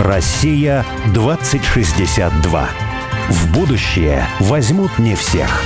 Россия 2062. В будущее возьмут не всех.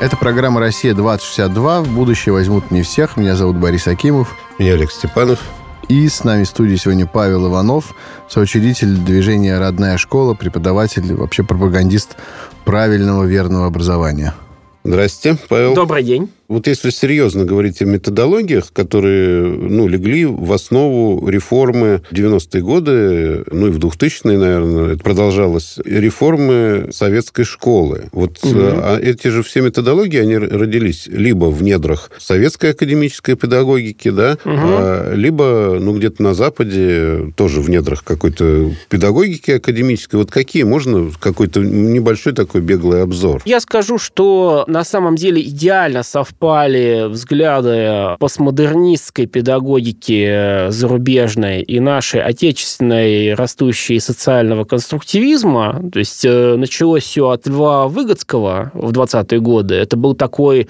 Это программа «Россия-2062». В будущее возьмут не всех. Меня зовут Борис Акимов. Меня Олег Степанов. И с нами в студии сегодня Павел Иванов, соучредитель движения «Родная школа», преподаватель, вообще пропагандист правильного верного образования. Здрасте, Павел. Добрый день. Вот если серьезно говорить о методологиях, которые ну, легли в основу реформы 90-е годы, ну и в 2000-е, наверное, это продолжалось, реформы советской школы. Вот угу. а эти же все методологии, они родились либо в недрах советской академической педагогики, да, угу. а, либо ну, где-то на Западе, тоже в недрах какой-то педагогики академической. Вот какие? Можно какой-то небольшой такой беглый обзор? Я скажу, что на самом деле идеально совпадает совпали взгляды постмодернистской педагогики зарубежной и нашей отечественной растущей социального конструктивизма. То есть э, началось все от Льва Выгодского в 20-е годы. Это был такой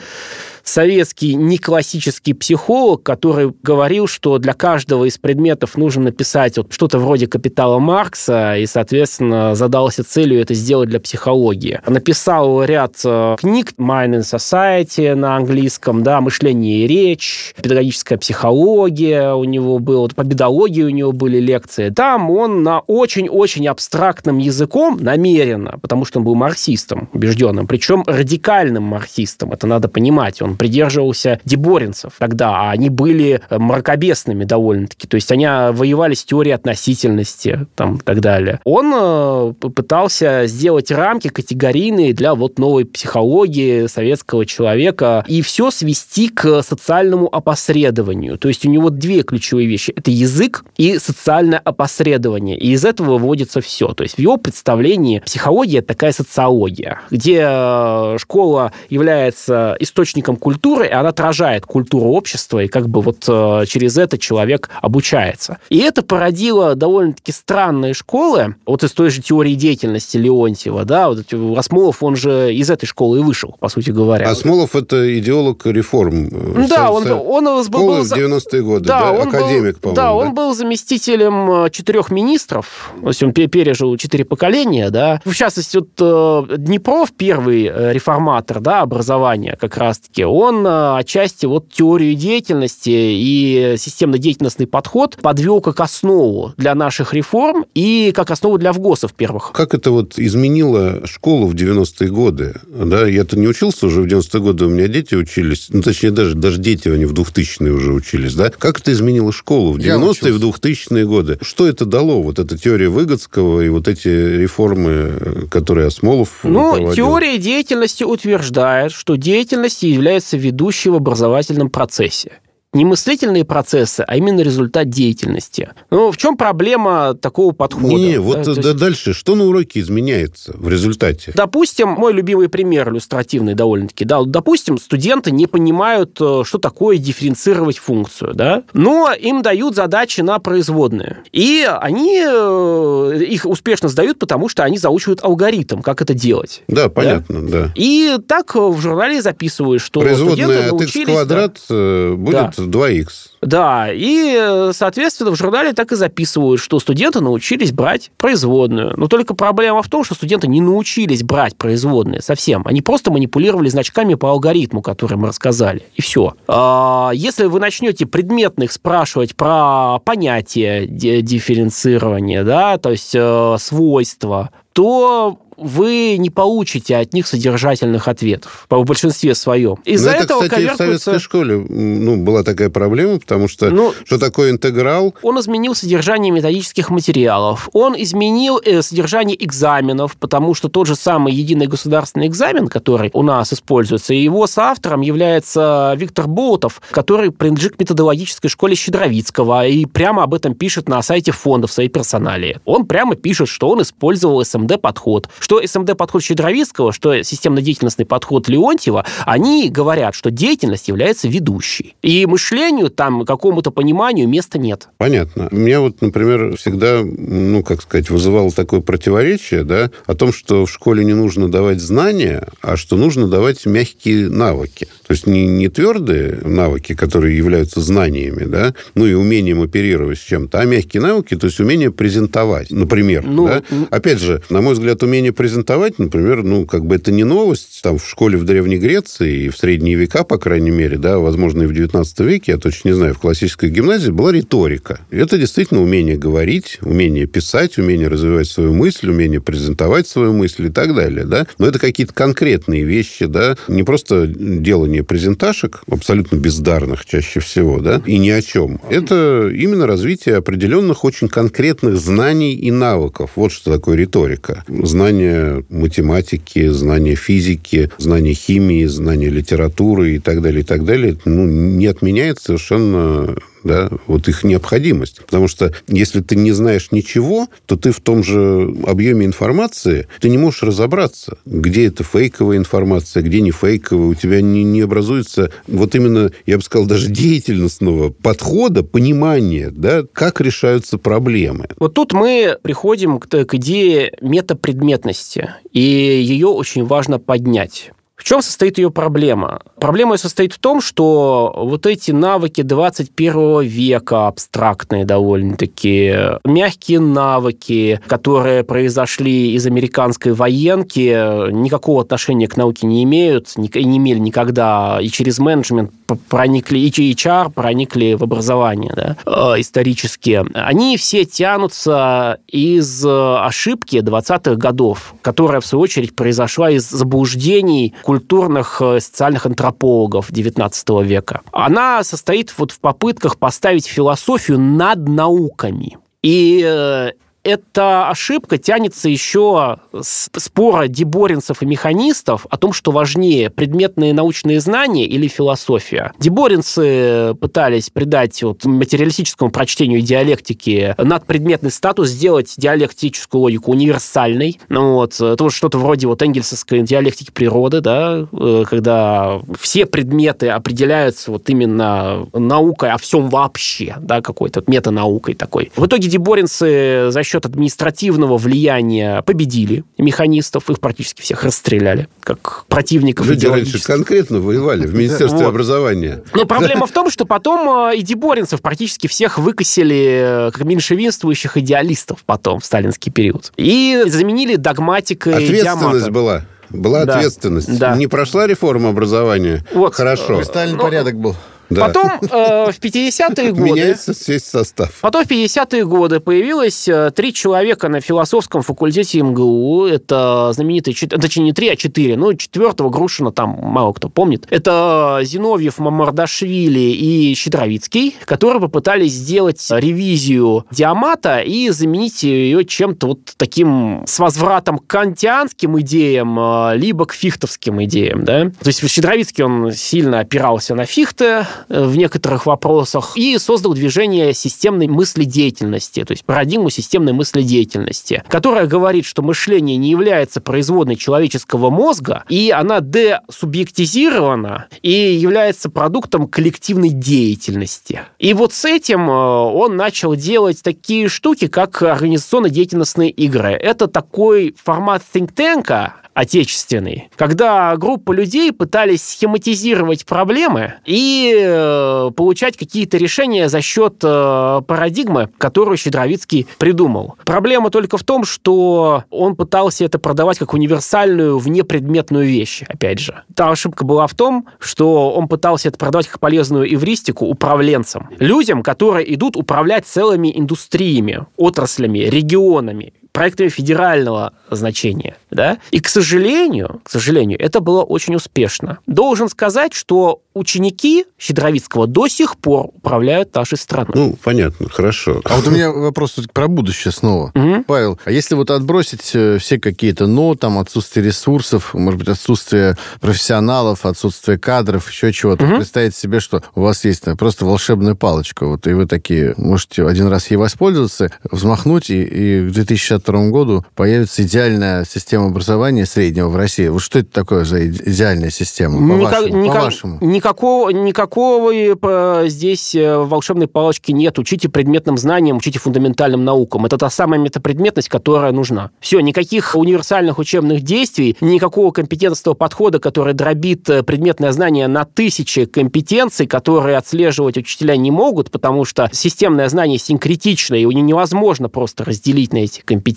советский неклассический психолог, который говорил, что для каждого из предметов нужно написать вот что-то вроде «Капитала Маркса», и, соответственно, задался целью это сделать для психологии. Написал ряд э, книг «Mind and Society» на английском, да, «Мышление и речь», «Педагогическая психология» у него было, по педагогии у него были лекции. Там он на очень-очень абстрактным языком намеренно, потому что он был марксистом убежденным, причем радикальным марксистом, это надо понимать. Он придерживался деборинцев тогда, а они были э, мракобесными довольно-таки. То есть они а, воевали с теорией относительности там, и так далее. Он э, пытался сделать рамки категорийные для вот новой психологии советского человека и все свести к социальному опосредованию. То есть у него две ключевые вещи. Это язык и социальное опосредование. И из этого выводится все. То есть в его представлении психология – такая социология, где э, школа является источником культуры, и она отражает культуру общества, и как бы вот э, через это человек обучается. И это породило довольно-таки странные школы, вот из той же теории деятельности Леонтьева, да, вот Осмолов, он же из этой школы и вышел, по сути говоря. Осмолов – это идеолог реформ. Э, да, он, он был... был 90-е годы, да, да он академик, по-моему. Да, он был заместителем э, четырех министров, то есть он пережил четыре поколения, да. В частности, вот Днепров, первый реформатор, да, образования как раз-таки, он э, отчасти вот теорию деятельности и системно-деятельностный подход подвел как основу для наших реформ и как основу для ВГОСов первых. Как это вот изменило школу в 90-е годы? Да, я-то не учился уже в 90-е годы, у меня дети учились, ну, точнее, даже, даже дети, они в 2000-е уже учились, да? Как это изменило школу в 90-е и в 2000-е годы? Что это дало, вот эта теория Выгодского и вот эти реформы, которые Осмолов Ну, проводил? теория деятельности утверждает, что деятельность является является ведущей в образовательном процессе не мыслительные процессы, а именно результат деятельности. Ну, в чем проблема такого подхода? Не, вот да, есть... дальше, что на уроке изменяется в результате? Допустим, мой любимый пример иллюстративный довольно-таки, да, допустим, студенты не понимают, э, что такое дифференцировать функцию, да, но им дают задачи на производные. И они э, их успешно сдают, потому что они заучивают алгоритм, как это делать. Да, понятно, да. да. И так в журнале записывают, что Производная студенты научились... от x квадрат да, э, будет да 2х. Да, и, соответственно, в журнале так и записывают, что студенты научились брать производную. Но только проблема в том, что студенты не научились брать производные совсем. Они просто манипулировали значками по алгоритму, который мы рассказали. И все. А, если вы начнете предметных спрашивать про понятие дифференцирования, да, то есть э, свойства, то вы не получите от них содержательных ответов по большинстве своем. Из-за это, этого кстати, коверкуются... в советской школе ну, была такая проблема, потому что ну, что такое интеграл? Он изменил содержание методических материалов, он изменил э, содержание экзаменов, потому что тот же самый единый государственный экзамен, который у нас используется, его соавтором является Виктор Болотов, который принадлежит к методологической школе Щедровицкого и прямо об этом пишет на сайте фонда в своей персоналии. Он прямо пишет, что он использовал СМД-подход, Что СМД-подход Щедровицкого, что системно-деятельностный подход Леонтьева, они говорят, что деятельность является ведущей. И мышлению там, какому-то пониманию места нет. Понятно. Меня вот, например, всегда, ну, как сказать, вызывало такое противоречие, да, о том, что в школе не нужно давать знания, а что нужно давать мягкие навыки. То есть не, не твердые навыки, которые являются знаниями, да, ну и умением оперировать с чем-то, а мягкие навыки, то есть умение презентовать, например. Ну, да? Опять же, на мой взгляд, умение презентовать, например, ну, как бы это не новость. Там в школе в Древней Греции и в средние века, по крайней мере, да, возможно, и в 19 веке, я точно не знаю, в классической гимназии была риторика. И это действительно умение говорить, умение писать, умение развивать свою мысль, умение презентовать свою мысль и так далее, да. Но это какие-то конкретные вещи, да, не просто делание презентажек, абсолютно бездарных чаще всего, да, и ни о чем. Это именно развитие определенных очень конкретных знаний и навыков. Вот что такое риторика. Знание математики, знание физики, знание химии, знание литературы и так далее, и так далее, ну, не отменяет совершенно да, вот их необходимость. Потому что если ты не знаешь ничего, то ты в том же объеме информации, ты не можешь разобраться, где это фейковая информация, где не фейковая. У тебя не, не образуется вот именно, я бы сказал, даже деятельностного подхода, понимания, да, как решаются проблемы. Вот тут мы приходим к, к идее метапредметности, и ее очень важно поднять. Чем состоит ее проблема? Проблема состоит в том, что вот эти навыки 21 века, абстрактные довольно-таки, мягкие навыки, которые произошли из американской военки, никакого отношения к науке не имеют, не имели никогда и через менеджмент проникли, и HR проникли в образование да, э, исторически. Они все тянутся из ошибки 20-х годов, которая, в свою очередь, произошла из заблуждений культурных э, социальных антропологов XIX века. Она состоит вот в попытках поставить философию над науками. И э, эта ошибка тянется еще с спора деборинцев и механистов о том, что важнее, предметные научные знания или философия. Деборинцы пытались придать вот материалистическому прочтению диалектики надпредметный статус, сделать диалектическую логику универсальной. Ну, вот, это вот что-то вроде вот энгельсовской диалектики природы, да, э, когда все предметы определяются вот именно наукой о всем вообще, да, какой-то метанаукой такой. В итоге деборинцы за счет административного влияния победили механистов, их практически всех расстреляли, как противников Люди раньше конкретно воевали в Министерстве вот. образования. Но проблема в том, что потом э, и деборинцев практически всех выкосили э, как меньшевинствующих идеалистов потом в сталинский период. И заменили догматикой Ответственность диамата. была. Была да. ответственность. Да. Не прошла реформа образования? Вот. Хорошо. Сталин ну, порядок был. Да. Потом э, в 50-е годы... Меняется весь состав. Потом в 50-е годы появилось э, три человека на философском факультете МГУ. Это знаменитые... Точнее, не три, а четыре. Ну, четвертого Грушина там мало кто помнит. Это Зиновьев, Мамардашвили и Щедровицкий, которые попытались сделать ревизию Диамата и заменить ее чем-то вот таким с возвратом к кантианским идеям, э, либо к фихтовским идеям. Да? То есть Щедровицкий, он сильно опирался на Фихте, в некоторых вопросах и создал движение системной мыследеятельности, то есть парадигму системной мыследеятельности, которая говорит, что мышление не является производной человеческого мозга, и она десубъектизирована и является продуктом коллективной деятельности. И вот с этим э, он начал делать такие штуки, как организационно-деятельностные игры. Это такой формат think tank, отечественный, когда группа людей пытались схематизировать проблемы и э, получать какие-то решения за счет э, парадигмы, которую Щедровицкий придумал. Проблема только в том, что он пытался это продавать как универсальную внепредметную вещь, опять же. Та ошибка была в том, что он пытался это продавать как полезную эвристику управленцам. Людям, которые идут управлять целыми индустриями, отраслями, регионами, проектами федерального значения. Да? И, к сожалению, к сожалению, это было очень успешно. Должен сказать, что ученики Щедровицкого до сих пор управляют нашей страной. Ну, понятно, хорошо. А вот у меня вопрос про будущее снова. Угу. Павел, а если вот отбросить э, все какие-то «но», там, отсутствие ресурсов, может быть, отсутствие профессионалов, отсутствие кадров, еще чего-то, угу. представить себе, что у вас есть там, просто волшебная палочка, вот, и вы такие можете один раз ей воспользоваться, взмахнуть, и, и к 2060 2022 году появится идеальная система образования среднего в России. Вот что это такое за идеальная система, по-вашему? Никак, по-вашему? Никакого, никакого э, здесь э, волшебной палочки нет. Учите предметным знаниям, учите фундаментальным наукам. Это та самая метапредметность, которая нужна. Все, никаких универсальных учебных действий, никакого компетентного подхода, который дробит э, предметное знание на тысячи компетенций, которые отслеживать учителя не могут, потому что системное знание синкретичное, и невозможно просто разделить на эти компетенции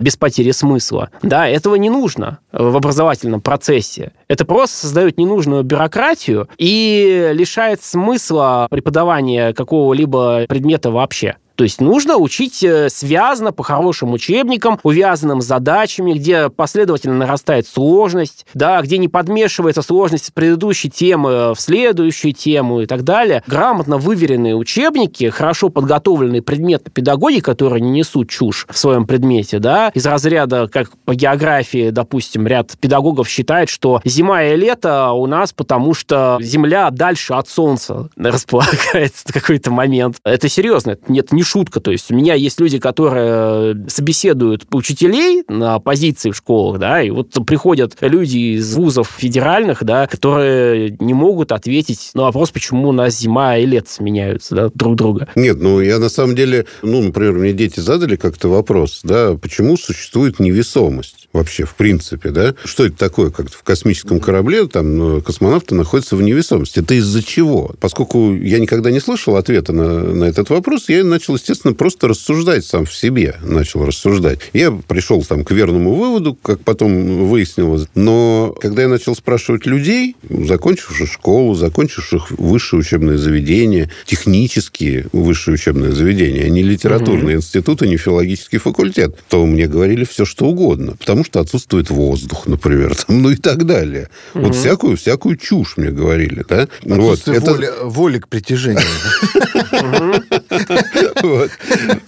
без потери смысла. Да, этого не нужно в образовательном процессе. Это просто создает ненужную бюрократию и лишает смысла преподавания какого-либо предмета вообще. То есть нужно учить э, связано по хорошим учебникам, увязанным с задачами, где последовательно нарастает сложность, да, где не подмешивается сложность с предыдущей темы в следующую тему и так далее. Грамотно выверенные учебники, хорошо подготовленные предметы педагоги, которые не несут чушь в своем предмете, да, из разряда, как по географии, допустим, ряд педагогов считает, что зима и лето у нас потому, что Земля дальше от Солнца располагается в какой-то момент. Это серьезно, нет, не шутка. То есть у меня есть люди, которые собеседуют учителей на позиции в школах, да, и вот приходят люди из вузов федеральных, да, которые не могут ответить на вопрос, почему у нас зима и лето сменяются да, друг друга. Нет, ну я на самом деле, ну, например, мне дети задали как-то вопрос, да, почему существует невесомость вообще, в принципе, да? Что это такое, как в космическом корабле там ну, космонавты находятся в невесомости? Это из-за чего? Поскольку я никогда не слышал ответа на, на этот вопрос, я начал естественно, просто рассуждать сам в себе. Начал рассуждать. Я пришел там к верному выводу, как потом выяснилось. Но когда я начал спрашивать людей, закончивших школу, закончивших высшее учебное заведение, технические высшие учебные заведения, а не литературный угу. институт, и не филологический факультет, то мне говорили все, что угодно. Потому что отсутствует воздух, например, там, ну и так далее. Угу. Вот всякую, всякую чушь мне говорили. Да? Вот. Это... Воля, воли к притяжению.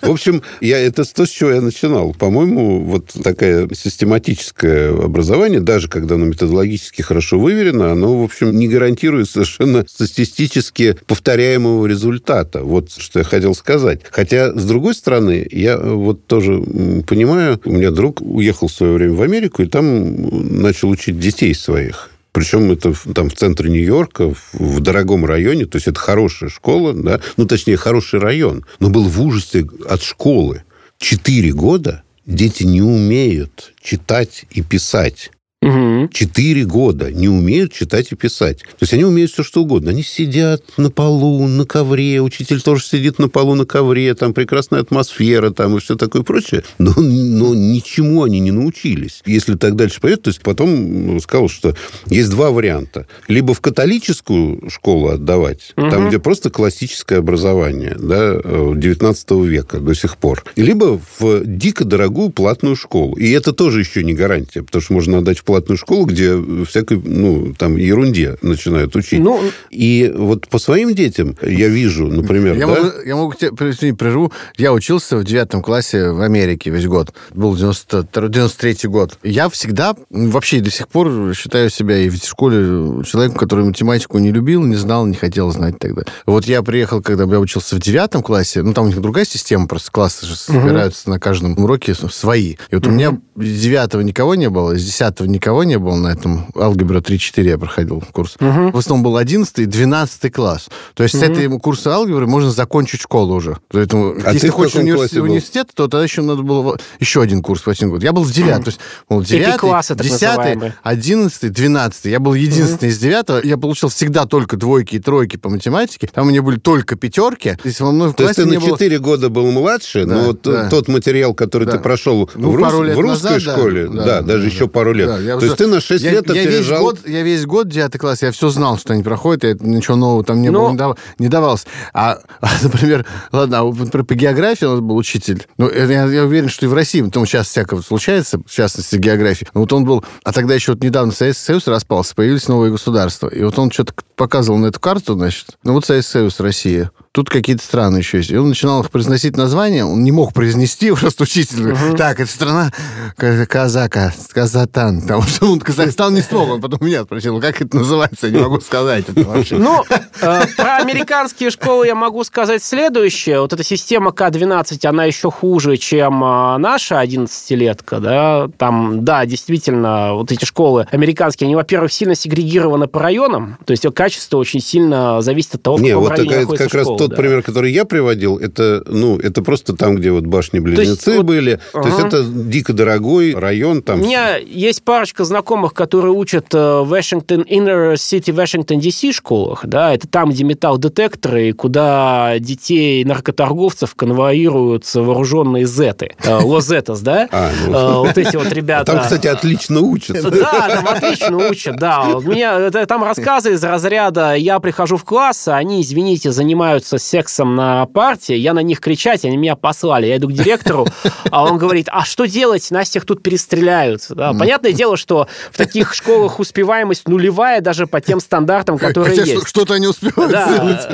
В общем, я, это то, с чего я начинал. По-моему, вот такое систематическое образование, даже когда оно методологически хорошо выверено, оно, в общем, не гарантирует совершенно статистически повторяемого результата. Вот что я хотел сказать. Хотя, с другой стороны, я вот тоже понимаю, у меня друг уехал в свое время в Америку и там начал учить детей своих. Причем это там в центре Нью-Йорка, в дорогом районе, то есть это хорошая школа, да, ну, точнее, хороший район, но был в ужасе от школы. Четыре года дети не умеют читать и писать. Четыре угу. года не умеют читать и писать. То есть они умеют все, что угодно. Они сидят на полу, на ковре. Учитель тоже сидит на полу, на ковре. Там прекрасная атмосфера там и все такое прочее. Но, но ничему они не научились. Если так дальше пойдет, то есть потом ну, сказал, что есть два варианта. Либо в католическую школу отдавать, угу. там, где просто классическое образование, да, 19 века до сих пор. Либо в дико дорогую платную школу. И это тоже еще не гарантия, потому что можно отдать в платную школу, где всякой, ну, там, ерунде начинают учить. Ну, и вот по своим детям я вижу, например, я да? Могу, я могу тебе, прерву. Я учился в девятом классе в Америке весь год. Был 93 год. Я всегда, вообще до сих пор считаю себя и в школе человеком, который математику не любил, не знал, не хотел знать тогда. Вот я приехал, когда я учился в девятом классе, ну, там у них другая система, просто классы же собираются угу. на каждом уроке свои. И вот угу. у меня с девятого никого не было, с десятого никого не было на этом. Алгебра 3-4 я проходил курс. Угу. В основном был 11 и 12 класс. То есть угу. с этой курса алгебры можно закончить школу уже. Поэтому, а если ты хочешь университет, университет, то тогда еще надо было еще один курс в один год. Я был в 9. То есть, был 9, 10, 11, 12. Я был единственный угу. из 9. Я получил всегда только двойки и тройки по математике. Там у меня были только пятерки. То есть, во мной то есть ты на 4 было... года был младше, да, но вот да. тот материал, который да. ты прошел ну, в, рус... в русской назад, школе, да, да, да, даже да, еще пару лет. Я то есть ты на 6 я, лет я весь год, я весь год, 9 класс, я все знал, что они проходят, и ничего нового там не, Но... было, не, дав, не давалось. А, а, например, ладно, а например, по географии у нас был учитель. Ну, я, я уверен, что и в России, потому сейчас всякое случается, в частности, географии. Но вот он был... А тогда еще вот недавно Советский Союз распался, появились новые государства. И вот он что-то показывал на эту карту, значит, ну вот Советский Союз, Россия. тут какие-то страны еще есть. И он начинал их произносить названия, он не мог произнести, просто учитель. Угу. Так, это страна Казака, Казатан. Потому что он Казахстан не смог, он потом меня спросил, как это называется, я не могу сказать это вообще. Ну, э, про американские школы я могу сказать следующее. Вот эта система К-12, она еще хуже, чем э, наша 11-летка, да. Там, да, действительно, вот эти школы американские, они, во-первых, сильно сегрегированы по районам, то есть качество очень сильно зависит от того, в Не, каком вот районе находится как раз школа, тот да. пример, который я приводил, это, ну, это просто там, где вот башни-близнецы были. То есть это дико дорогой район. Там У меня есть парочка знакомых, которые учат э, в Washington, Inner City Washington DC школах, да, это там, где металл-детекторы, и куда детей наркоторговцев конвоируют вооруженные зеты, э, лозетас, да, А, ну. Э, вот эти вот ребята. Там, кстати, отлично учатся. Да, там отлично учат, да. У меня это- там рассказы из разряда «я прихожу в класс, а они, извините, занимаются сексом на парте, я на них кричать, они меня послали. Я иду к директору, а он говорит, а что делать, нас всех тут перестреляют. Да, понятное дело, что в таких школах успеваемость нулевая даже по тем стандартам, которые Хотя есть. что- что-то они успевают сделать.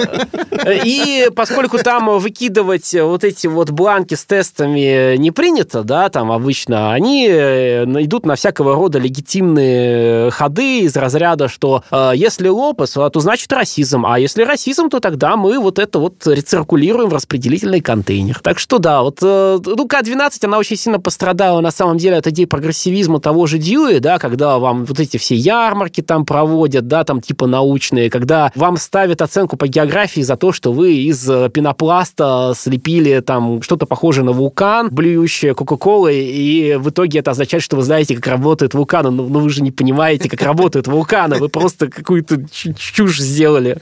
Да. И поскольку там выкидывать вот эти вот бланки с тестами не принято, да, там обычно, они э, идут на всякого рода легитимные ходы из разряда, что э, если low pass, а, то значит расизм, а если расизм, то тогда мы вот это вот рециркулируем в распределительный контейнер. Так что да, вот э, ну, K-12, она очень сильно пострадала на самом деле от идей прогрессивизма того же Дьюи, да, когда вам вот эти все ярмарки там проводят, да, там типа научные, когда вам ставят оценку по географии за то, что вы из э, пенопласта слепили там что-то похожее на вулкан, блюющее Кока-Колой, и в итоге это означает, что вы знаете, как работает вулкан, но, но вы же не понимаете, как работают вулканы, вы просто какую-то чу- чушь сделали.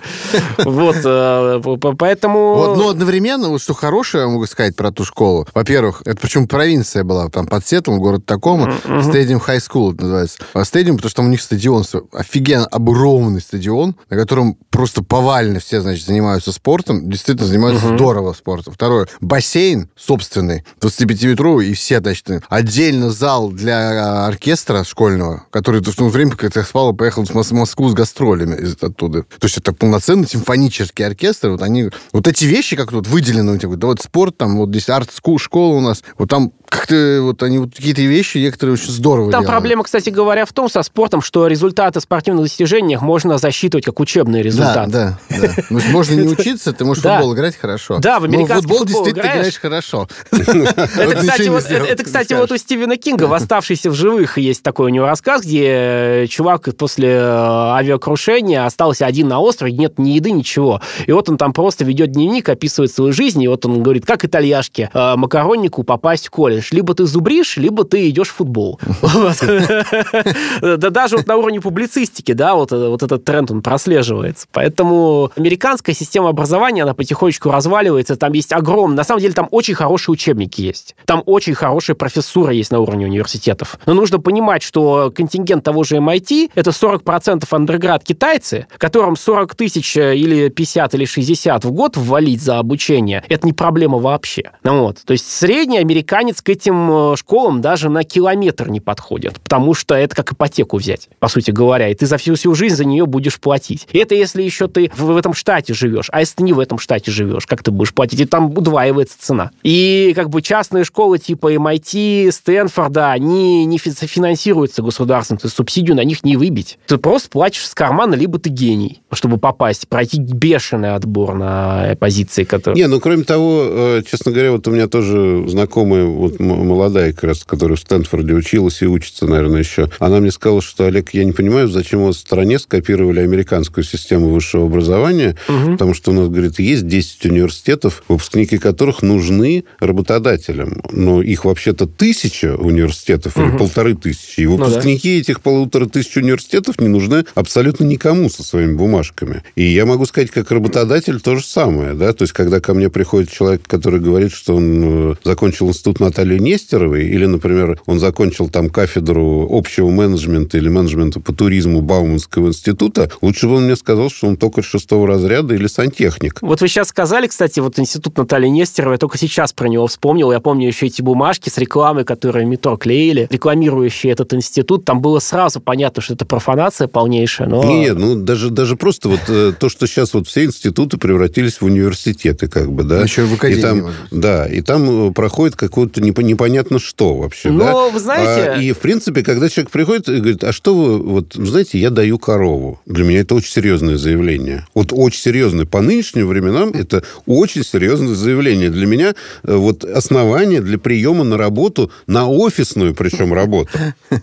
Вот, э, поэтому... Вот, но одновременно, вот что хорошее я могу сказать про ту школу. Во-первых, это причем провинция была, там под Сетлом, город Такома, Stadium High School это называется. А Стадиум, потому что там у них стадион, офигенно огромный стадион, на котором просто повально все, значит, занимаются спортом, действительно занимаются здорово спортом. Второе, бассейн собственный, 25-метровый, и все, значит, отдельно зал для а, оркестра школьного, который в то время, когда я спал, поехал в Мос- Москву с гастролями из- оттуда. То есть это полноценный симфонический оркестр, вот они, вот эти вещи как тут выделены, у тебя, да вот спорт, там вот здесь арт-школа у нас, вот там как-то вот они вот какие-то вещи некоторые очень здорово Там делают. проблема, кстати говоря, в том со спортом, что результаты спортивных достижениях можно засчитывать как учебные результаты. да, да. Ну, можно не учиться, ты можешь Да. футбол играть хорошо. Да, в Но американский футбол футбол действительно играешь. играешь хорошо. Это, кстати, вот, это, это, кстати, вот у Стивена Кинга в «Оставшийся в живых» есть такой у него рассказ, где э, чувак после э, авиакрушения остался один на острове, нет ни еды, ничего. И вот он там просто ведет дневник, описывает свою жизнь, и вот он говорит, как итальяшке э, макароннику попасть в колледж. Либо ты зубришь, либо ты идешь в футбол. Да даже вот на уровне публицистики, да, вот, э, вот этот тренд, он прослеживается. Поэтому американская система образования, она потихонечку разваливается, там есть огромный... На самом деле там очень хорошие учебники есть. Там очень хорошая профессура есть на уровне университетов. Но нужно понимать, что контингент того же MIT — это 40% андерград китайцы, которым 40 тысяч э, или 50 или 60 в год ввалить за обучение — это не проблема вообще. Ну вот. То есть средний американец к этим э, школам даже на километр не подходит, потому что это как ипотеку взять, по сути говоря, и ты за всю, всю жизнь за нее будешь платить. И это если еще ты в, этом штате живешь, а если ты не в этом штате живешь, как ты будешь платить? И там удваивается цена. И как бы частные школы типа MIT, Стэнфорда, они не фи- финансируются государством, ты субсидию на них не выбить. Ты просто платишь с кармана, либо ты гений, чтобы попасть, пройти бешеный отбор на позиции, которые... Не, ну, кроме того, э, честно говоря, вот у меня тоже знакомая, вот молодая как раз, которая в Стэнфорде училась и учится, наверное, еще. Она мне сказала, что, Олег, я не понимаю, зачем у вас в стране скопировали американскую систему высшего образования, потому что у нас, говорит, есть 10 университетов, выпускники которых нужны работодателям. Но их вообще-то тысяча университетов или полторы тысячи. И да. выпускники этих полутора тысяч университетов не нужны абсолютно никому со своими бумажками. И я могу сказать, как работодатель то же самое. Да? То есть, когда ко мне приходит человек, который говорит, что он э, закончил институт Натальи Натальей Нестеровой, или, например, он закончил там кафедру общего менеджмента или менеджмента по туризму Бауманского института, лучше бы он мне сказал, что он только шестого разряда или сантехник. Вот вы сейчас сказали, кстати, вот институт Натальи Нестеровой, я только сейчас про него вспомнил. Я помню еще эти бумажки с рекламой, которые метро клеили, рекламирующие этот институт. Там было сразу понятно, что это профанация полнейшая, но... Нет, ну даже, даже просто вот э, то, что сейчас вот все институты превратились в университеты, как бы, да. Еще в академии. И там, да, и там э, проходит какое-то непонятно что вообще, но, да. вы знаете... А, и, в принципе, когда человек приходит и говорит, а что вы, вот, знаете, я даю корову. Для меня это очень серьезное заявление. Вот очень серьезное. По нынешним временам это очень серьезное заявление. Для меня э, вот основание для приема на работу, на офисную причем работу.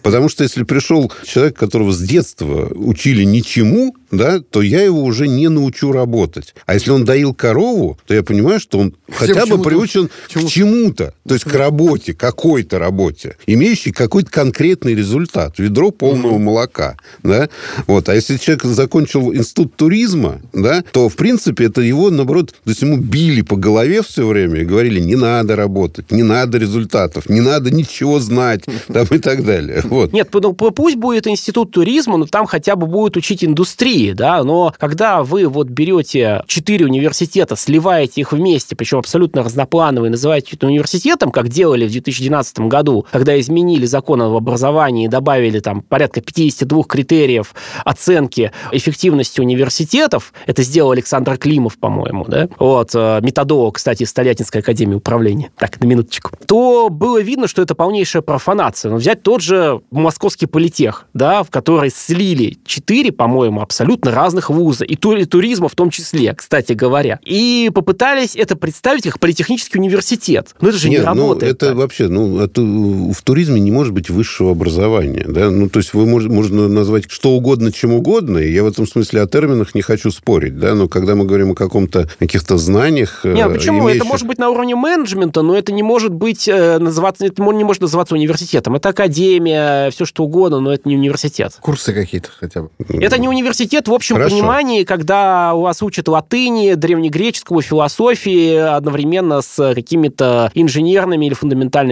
Потому что если пришел человек, которого с детства учили ничему, да, то я его уже не научу работать. А если он доил корову, то я понимаю, что он хотя бы приучен к чему-то, то есть к работе, какой-то работе, имеющей какой-то конкретный результат, ведро полного молока, да, вот. А если человек закончил институт туризма, да, то, в принципе, это его, наоборот, то есть ему били по голове все время и говорили, не надо работать, не надо результатов, не надо ничего знать, там и так далее. Вот. Нет, ну, пусть будет институт туризма, но там хотя бы будет учить индустрии, да, но когда вы вот берете четыре университета, сливаете их вместе, причем абсолютно разноплановые, называете это университетом, как делали в 2012 году, когда изменили закон об образовании и добавили там порядка 52 критериев оценки эффективности университетов, это сделал Александр Климов, по-моему, да, вот, э, методолог, кстати, из Тольяттинской академии управления, так, на минуточку, то было видно, что это полнейшая профанация. Но взять тот же московский политех, да, в который слили четыре, по-моему, абсолютно разных вузов, и туризма в том числе, кстати говоря. И попытались это представить как политехнический университет. Но это же Нет, не ну, работает. Это так. вообще, ну, это, в туризме не может быть высшего образования. Да? Ну, то есть вы мож, можно назвать что угодно, чем угодно, и я в этом смысле о терминах не хочу спорить, да, но когда мы говорим о каком-то каких-то знаниях... Нет, э, почему? Имеющих... Это может быть на уровне менеджмента, но это не может быть э, называться, это не может называться университетом. Это академия, все что угодно, но это не университет. Курсы какие-то хотя бы. Это не университет, в общем Хорошо. понимании, когда у вас учат латыни, древнегреческого, философии одновременно с какими-то инженерными или фундаментальными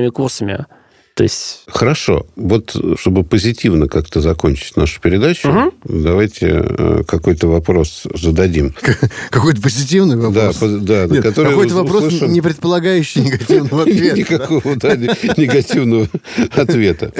курсами. То есть... Хорошо. Вот, чтобы позитивно как-то закончить нашу передачу, угу. давайте э, какой-то вопрос зададим. Какой-то позитивный вопрос? Да, да Нет, который какой-то вопрос, услышим... не предполагающий негативного ответа. Никакого, да, негативного ответа.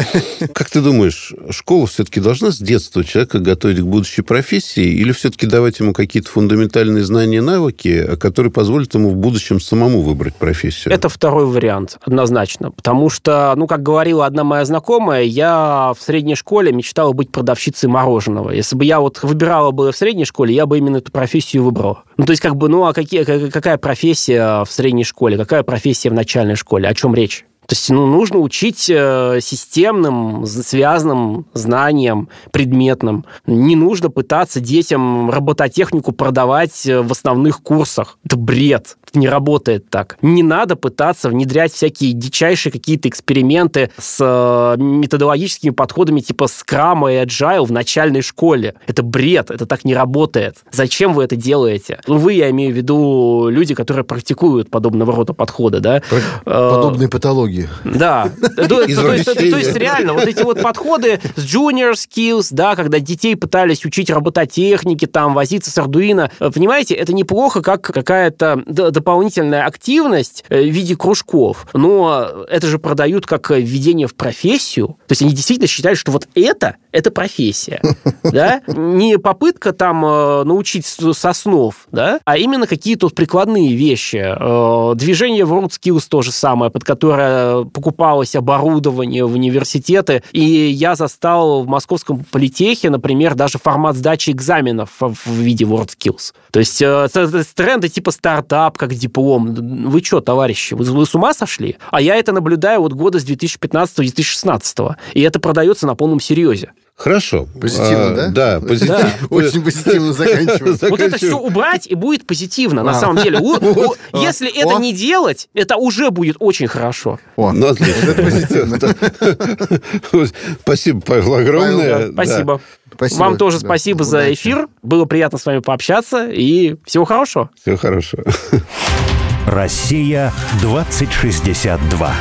Как ты думаешь, школа все-таки должна с детства человека готовить к будущей профессии или все-таки давать ему какие-то фундаментальные знания и навыки, которые позволят ему в будущем самому выбрать профессию? Это второй вариант, однозначно. Потому что, ну, как говорила одна моя знакомая, я в средней школе мечтала быть продавщицей мороженого. Если бы я вот выбирала бы в средней школе, я бы именно эту профессию выбрал. Ну, то есть, как бы, ну, а какие, какая профессия в средней школе, какая профессия в начальной школе, о чем речь? То есть ну, нужно учить э, системным, связанным знаниям, предметным. Не нужно пытаться детям робототехнику продавать э, в основных курсах. Это бред. Это не работает так. Не надо пытаться внедрять всякие дичайшие какие-то эксперименты с э, методологическими подходами типа скрама и agile в начальной школе. Это бред. Это так не работает. Зачем вы это делаете? Ну, вы, я имею в виду люди, которые практикуют подобного рода подходы, да? Подобные патологии технологии. Да. То есть реально вот эти вот подходы с junior skills, да, когда детей пытались учить робототехнике, там, возиться с Arduino, понимаете, это неплохо как какая-то дополнительная активность э, в виде кружков, но это же продают как введение в профессию. То есть они действительно считают, что вот это, это профессия. Да? Не попытка там э, научить с основ, да, а именно какие-то прикладные вещи. Э, движение в WorldSkills то же самое, под которое покупалось оборудование в университеты, и я застал в московском политехе, например, даже формат сдачи экзаменов в виде WorldSkills. То есть э, тренды типа стартап, как диплом. Вы что, товарищи, вы, вы с ума сошли? А я это наблюдаю вот года с 2015-2016. И это продается на полном серьезе. Хорошо. Позитивно, а, да? Да, позитивно. Очень позитивно заканчиваем. Вот это все убрать, и будет позитивно, на а. самом деле. Если это не делать, это уже будет очень хорошо. Ну, отлично. Это позитивно. Спасибо, Павел, огромное. Спасибо. Вам тоже спасибо за эфир. Было приятно с вами пообщаться. И всего хорошего. Всего хорошего. Россия 2062.